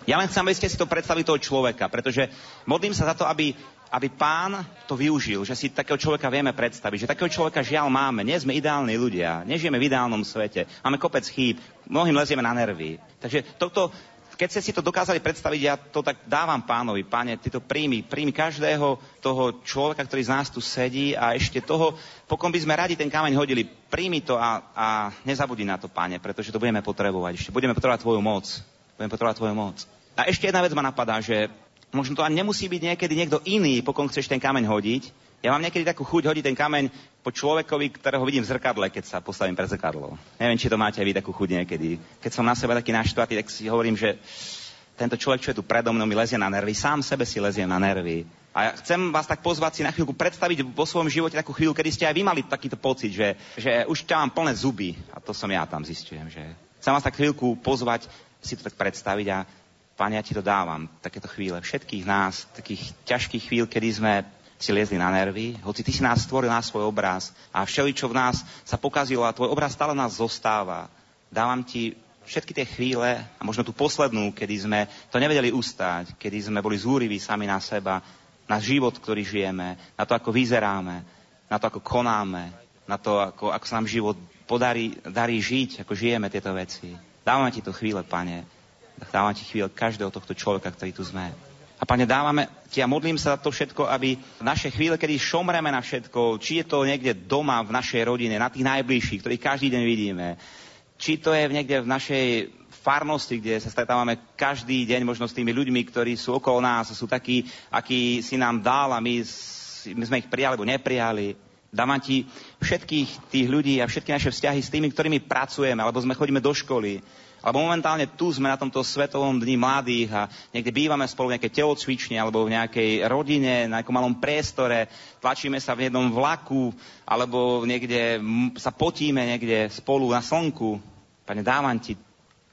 Ja len chcem, aby ste si to predstavili toho človeka, pretože modlím sa za to, aby, aby pán to využil, že si takého človeka vieme predstaviť, že takého človeka žiaľ máme. Nie sme ideálni ľudia, nežijeme v ideálnom svete, máme kopec chýb, mnohým lezieme na nervy. Takže toto keď ste si to dokázali predstaviť, ja to tak dávam pánovi, páne, ty to príjmi, každého toho človeka, ktorý z nás tu sedí a ešte toho, pokom by sme radi ten kameň hodili, príjmi to a, a nezabudni na to, páne, pretože to budeme potrebovať. Ešte budeme potrebovať tvoju moc. Budeme potrebovať tvoju moc. A ešte jedna vec ma napadá, že možno to ani nemusí byť niekedy niekto iný, pokom chceš ten kameň hodiť. Ja mám niekedy takú chuť hodiť ten kameň po človekovi, ktorého vidím v zrkadle, keď sa postavím pred zrkadlo. Neviem, či to máte aj vy takú chuť niekedy. Keď som na seba taký naštvatý, tak si hovorím, že tento človek, čo je tu predo mnou, mi lezie na nervy. Sám sebe si lezie na nervy. A ja chcem vás tak pozvať si na chvíľku predstaviť vo svojom živote takú chvíľu, kedy ste aj vy mali takýto pocit, že, že už ťa mám plné zuby. A to som ja tam zistujem. Že chcem vás tak chvíľku pozvať si to tak predstaviť a Pane, ja ti to dávam, takéto chvíle. Všetkých nás, takých ťažkých chvíľ, kedy sme si liezli na nervy, hoci ty si nás stvoril na svoj obraz a všeli, čo v nás sa pokazilo a tvoj obraz stále nás zostáva. Dávam ti všetky tie chvíle a možno tú poslednú, kedy sme to nevedeli ustať, kedy sme boli zúriví sami na seba, na život, ktorý žijeme, na to, ako vyzeráme, na to, ako konáme, na to, ako, ako sa nám život podarí darí žiť, ako žijeme tieto veci. Dávame ti to chvíle, pane. Dávam ti chvíle každého tohto človeka, ktorý tu sme. A pane, dávame ti a modlím sa za to všetko, aby naše chvíle, kedy šomreme na všetko, či je to niekde doma v našej rodine, na tých najbližších, ktorých každý deň vidíme, či to je niekde v našej farnosti, kde sa stretávame každý deň možno s tými ľuďmi, ktorí sú okolo nás, sú takí, akí si nám dal a my, my sme ich prijali alebo neprijali. Dávam ti všetkých tých ľudí a všetky naše vzťahy s tými, ktorými pracujeme, alebo sme chodíme do školy, alebo momentálne tu sme na tomto svetovom dni mladých a niekde bývame spolu v nejakej telocvični alebo v nejakej rodine, na nejakom malom priestore, tlačíme sa v jednom vlaku alebo niekde sa potíme niekde spolu na slnku. Pane, dávam ti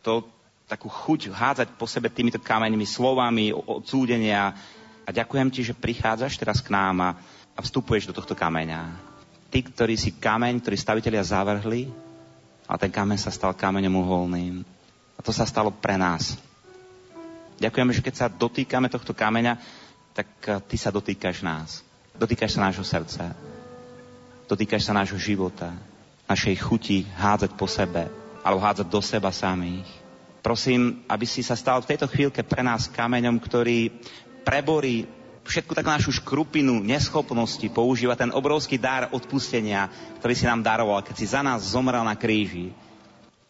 to, takú chuť hádzať po sebe týmito kameňmi, slovami odsúdenia a ďakujem ti, že prichádzaš teraz k nám a, a vstupuješ do tohto kameňa. Ty, ktorý si kameň, ktorý stavitelia zavrhli, a ten kameň sa stal kameňom uholným. A to sa stalo pre nás. Ďakujeme, že keď sa dotýkame tohto kameňa, tak eh, ty sa dotýkaš nás. Dotýkaš sa nášho srdca. Dotýkaš sa nášho života. Našej chuti hádzať po sebe. Alebo hádzať do seba samých. Prosím, aby si sa stal v tejto chvíľke pre nás kameňom, ktorý preborí všetku takú našu škrupinu, neschopnosti používať ten obrovský dar odpustenia, ktorý si nám daroval, keď si za nás zomrel na kríži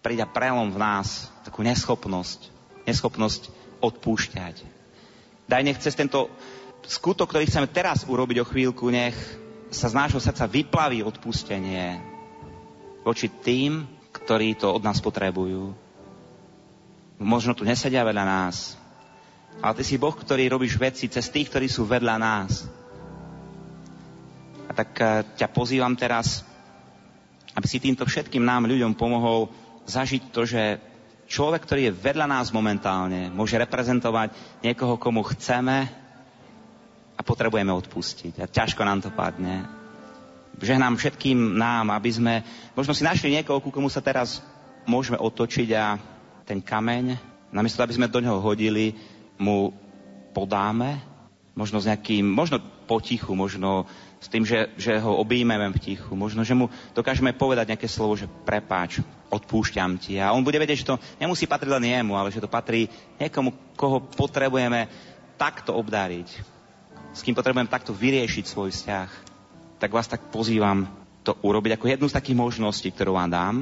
príde prelom v nás, takú neschopnosť, neschopnosť odpúšťať. Daj nech cez tento skutok, ktorý chceme teraz urobiť o chvíľku, nech sa z nášho srdca vyplaví odpustenie voči tým, ktorí to od nás potrebujú. Možno tu nesedia vedľa nás, ale ty si Boh, ktorý robíš veci cez tých, ktorí sú vedľa nás. A tak eh, ťa pozývam teraz, aby si týmto všetkým nám ľuďom pomohol zažiť to, že človek, ktorý je vedľa nás momentálne, môže reprezentovať niekoho, komu chceme a potrebujeme odpustiť. A ťažko nám to padne. nám všetkým nám, aby sme možno si našli niekoho, ku komu sa teraz môžeme otočiť a ten kameň, namiesto aby sme do neho hodili, mu podáme, možno s nejakým, možno potichu, možno s tým, že, že ho objímeme v tichu. Možno, že mu dokážeme povedať nejaké slovo, že prepáč, odpúšťam ti. A on bude vedieť, že to nemusí patriť len jemu, ale že to patrí niekomu, koho potrebujeme takto obdáriť. S kým potrebujeme takto vyriešiť svoj vzťah. Tak vás tak pozývam to urobiť ako jednu z takých možností, ktorú vám dám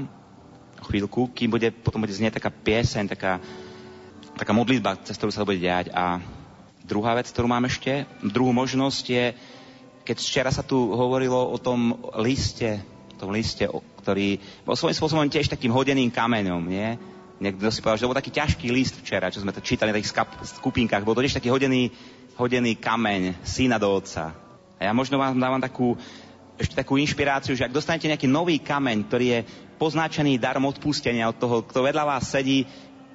chvíľku, kým bude, potom bude znieť taká pieseň, taká, taká modlitba, cez ktorú sa to bude diať. A druhá vec, ktorú mám ešte, druhú možnosť je, keď včera sa tu hovorilo o tom liste, tom liste, o ktorý bol svojím spôsobom tiež takým hodeným kameňom, nie? Niekto si povedal, že to bol taký ťažký list včera, čo sme to čítali na tých skupinkách. Bol to tiež taký hodený, hodený kameň syna do otca. A ja možno vám dávam takú, ešte takú inšpiráciu, že ak dostanete nejaký nový kameň, ktorý je poznačený darom odpustenia od toho, kto vedľa vás sedí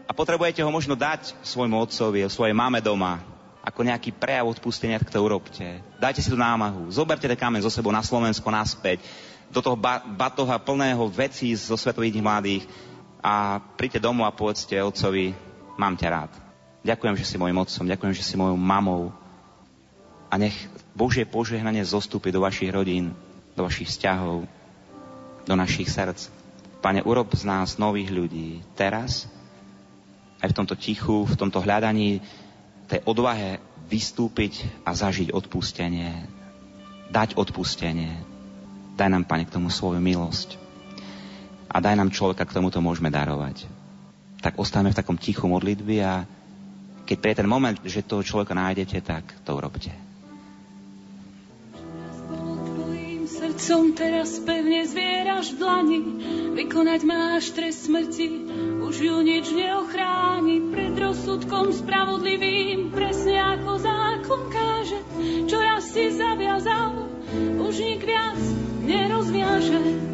a potrebujete ho možno dať svojmu otcovi, svojej mame doma, ako nejaký prejav odpustenia, tak to urobte. Dajte si tú námahu. Zoberte ten kameň zo sebou na Slovensko naspäť, do toho ba- batoha plného vecí zo svetových mladých a príďte domov a povedzte otcovi, mám ťa rád. Ďakujem, že si môjim otcom, ďakujem, že si mojou mamou. A nech Božie požehnanie zostúpi do vašich rodín, do vašich vzťahov, do našich srdc. Pane, urob z nás nových ľudí teraz, aj v tomto tichu, v tomto hľadaní tej odvahe vystúpiť a zažiť odpustenie. Dať odpustenie. Daj nám, Pane, k tomu svoju milosť. A daj nám človeka, k tomuto môžeme darovať. Tak ostávame v takom tichu modlitby a keď príde ten moment, že toho človeka nájdete, tak to urobte. srdcom teraz pevne zvieraš v dlani, vykonať máš trest smrti, už ju nič neochráni pred rozsudkom spravodlivým, presne ako zákon káže, čo raz si zaviazal, už nik viac nerozviaže.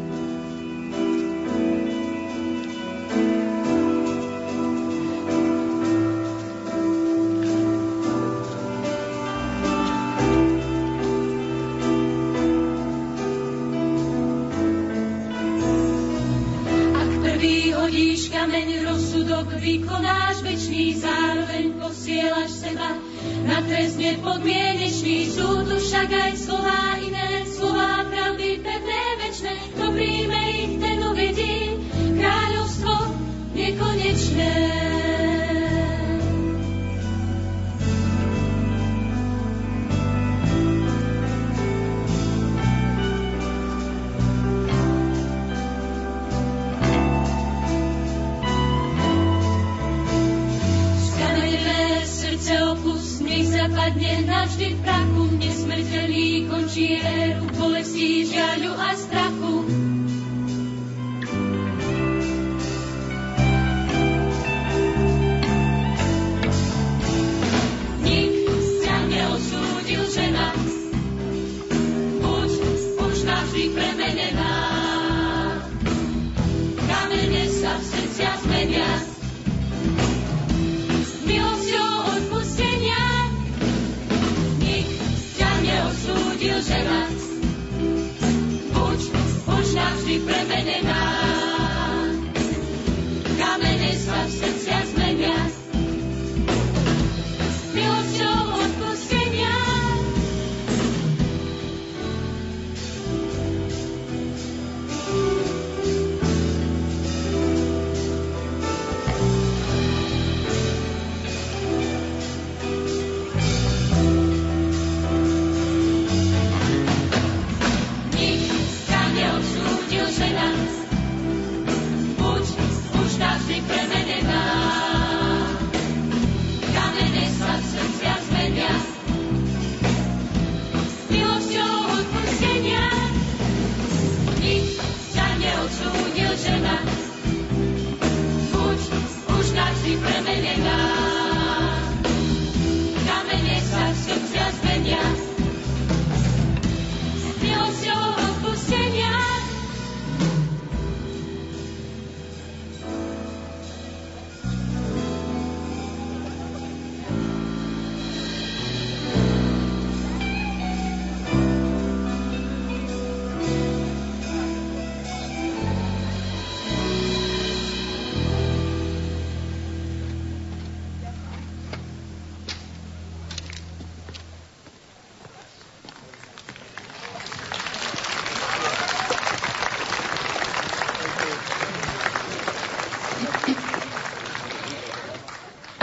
Kamene sa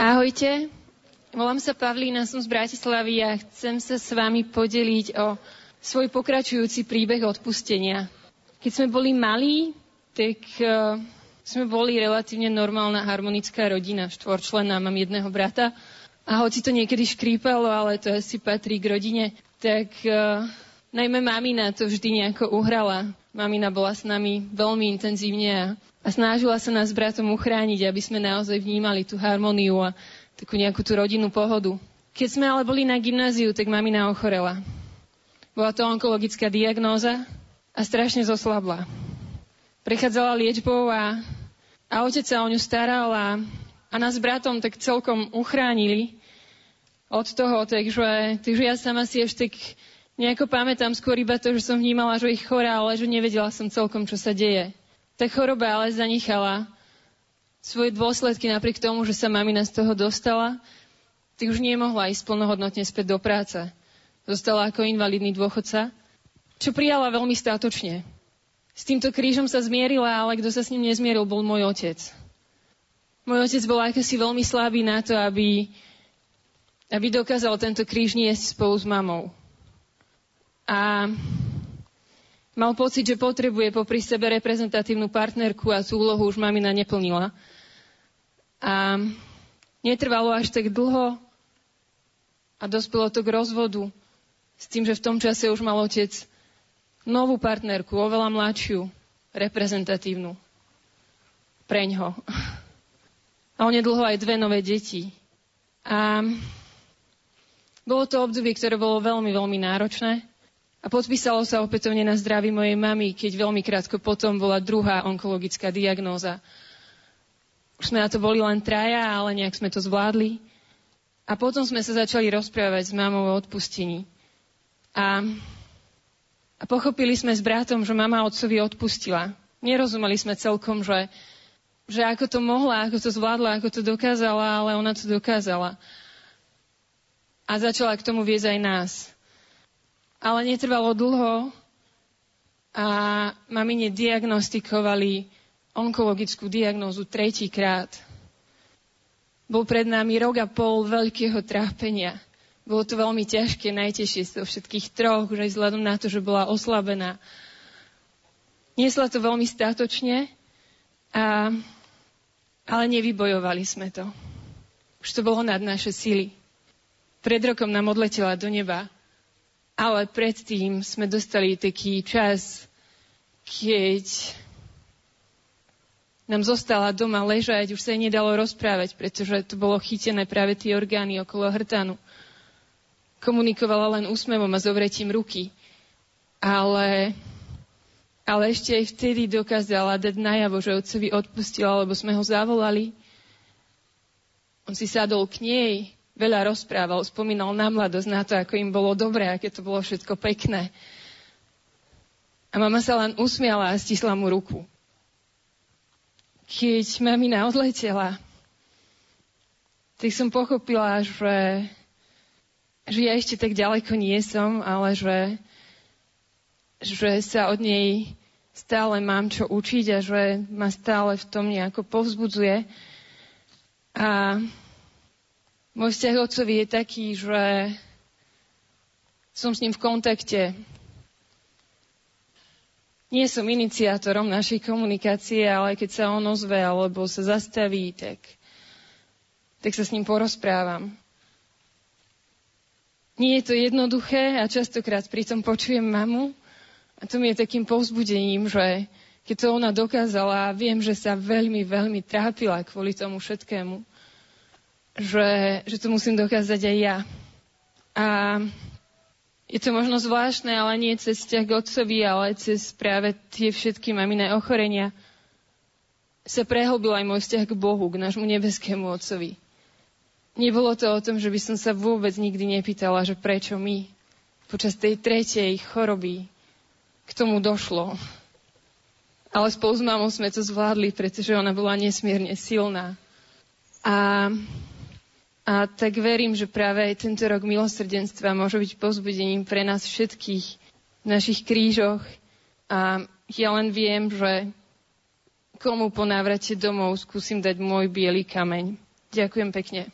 Ahojte, volám sa Pavlína, som z Bratislavy a chcem sa s vami podeliť o svoj pokračujúci príbeh odpustenia. Keď sme boli malí, tak uh, sme boli relatívne normálna harmonická rodina, štvorčlená, mám jedného brata a hoci to niekedy škrípalo, ale to asi patrí k rodine, tak uh, najmä mamina to vždy nejako uhrala. Mamina bola s nami veľmi intenzívne a, a snažila sa nás bratom uchrániť, aby sme naozaj vnímali tú harmóniu a takú nejakú tú rodinnú pohodu. Keď sme ale boli na gymnáziu, tak mamina ochorela. Bola to onkologická diagnóza a strašne zoslabla. Prechádzala liečbou a, a otec sa o ňu staral a, a nás bratom tak celkom uchránili od toho, takže, takže ja sama si ešte tak Nejako pamätám skôr iba to, že som vnímala, že ich chorá, ale že nevedela som celkom, čo sa deje. Tá choroba ale zanichala svoje dôsledky napriek tomu, že sa mamina z toho dostala, tak už nemohla ísť plnohodnotne späť do práce. Zostala ako invalidný dôchodca, čo prijala veľmi státočne. S týmto krížom sa zmierila, ale kto sa s ním nezmieril, bol môj otec. Môj otec bol akosi veľmi slabý na to, aby, aby dokázal tento kríž niesť spolu s mamou a mal pocit, že potrebuje popri sebe reprezentatívnu partnerku a tú úlohu už mamina neplnila. A netrvalo až tak dlho a dospelo to k rozvodu s tým, že v tom čase už mal otec novú partnerku, oveľa mladšiu, reprezentatívnu preňho. A onedlho aj dve nové deti. A bolo to obdobie, ktoré bolo veľmi, veľmi náročné. A podpísalo sa opätovne na zdraví mojej mamy, keď veľmi krátko potom bola druhá onkologická diagnóza. Už sme na to boli len traja, ale nejak sme to zvládli. A potom sme sa začali rozprávať s mamou o odpustení. A, a pochopili sme s bratom, že mama otcovi odpustila. Nerozumeli sme celkom, že, že ako to mohla, ako to zvládla, ako to dokázala, ale ona to dokázala. A začala k tomu viesť aj nás. Ale netrvalo dlho a mamine diagnostikovali onkologickú diagnózu tretíkrát. Bol pred nami rok a pol veľkého trápenia. Bolo to veľmi ťažké, najtežšie z toho všetkých troch, už aj vzhľadom na to, že bola oslabená. Niesla to veľmi státočne, a, ale nevybojovali sme to. Už to bolo nad naše sily. Pred rokom nám odletela do neba ale predtým sme dostali taký čas, keď nám zostala doma ležať, už sa jej nedalo rozprávať, pretože to bolo chytené práve tie orgány okolo hrtanu. Komunikovala len úsmevom a zovretím ruky. Ale, ale ešte aj vtedy dokázala dať najavo, že otcovi odpustila, lebo sme ho zavolali. On si sadol k nej, veľa rozprával, spomínal na mladosť, na to, ako im bolo dobré, aké to bolo všetko pekné. A mama sa len usmiala a stisla mu ruku. Keď mamina odletela, tak som pochopila, že, že ja ešte tak ďaleko nie som, ale že, že sa od nej stále mám čo učiť a že ma stále v tom nejako povzbudzuje. A môj vzťah otcovi je taký, že som s ním v kontakte. Nie som iniciátorom našej komunikácie, ale keď sa on ozve alebo sa zastaví, tak, tak sa s ním porozprávam. Nie je to jednoduché a častokrát pritom počujem mamu a to mi je takým povzbudením, že keď to ona dokázala, viem, že sa veľmi, veľmi trápila kvôli tomu všetkému že, že to musím dokázať aj ja. A je to možno zvláštne, ale nie cez vzťah k otcovi, ale cez práve tie všetky maminé ochorenia sa prehlbil aj môj vzťah k Bohu, k nášmu nebeskému otcovi. Nebolo to o tom, že by som sa vôbec nikdy nepýtala, že prečo my počas tej tretej choroby k tomu došlo. Ale spolu s mamou sme to zvládli, pretože ona bola nesmierne silná. A a tak verím, že práve aj tento rok milosrdenstva môže byť pozbudením pre nás všetkých v našich krížoch. A ja len viem, že komu po návrate domov skúsim dať môj biely kameň. Ďakujem pekne.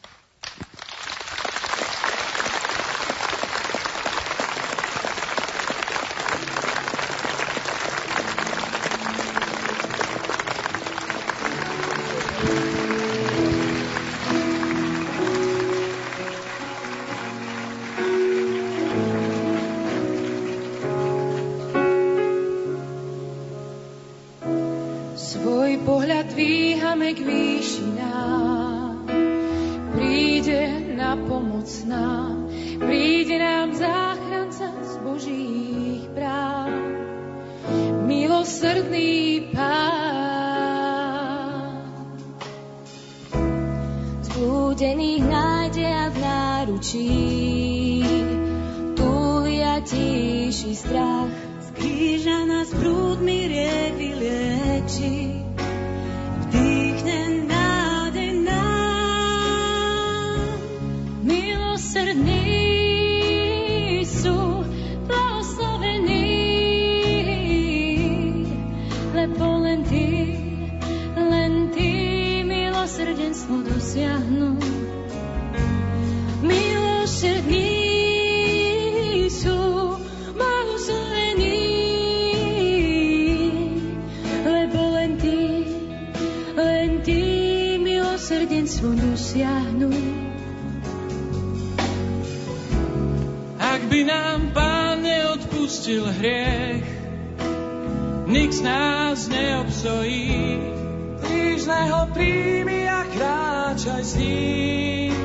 blížneho príjmi a kráčaj s ním.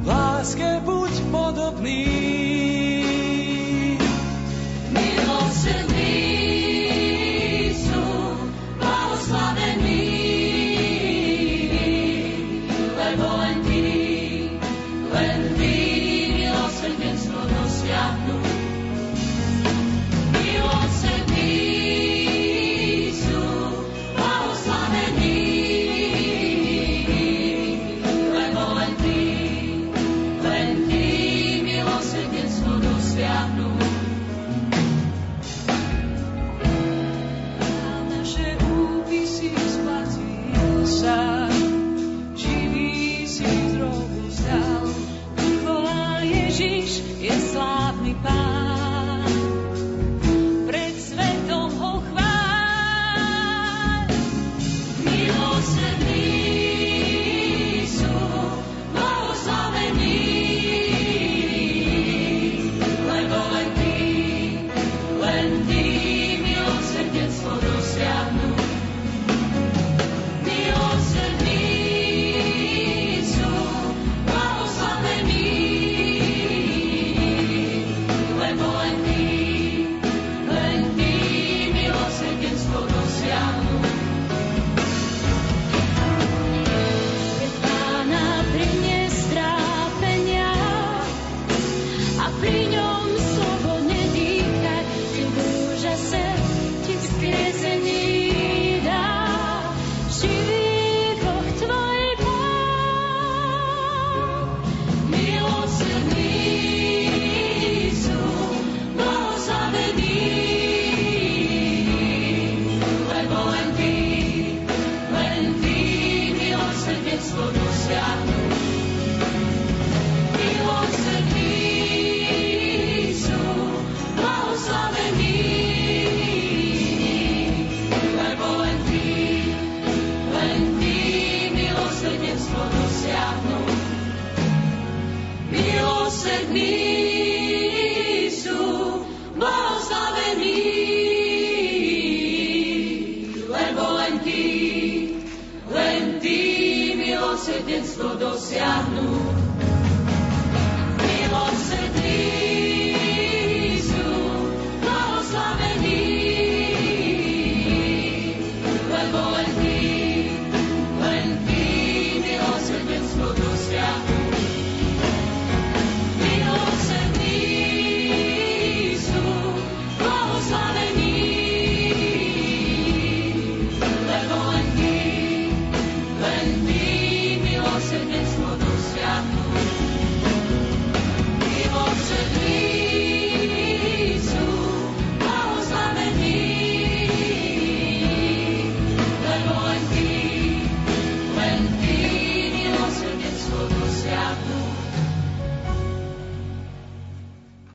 V láske buď podobný.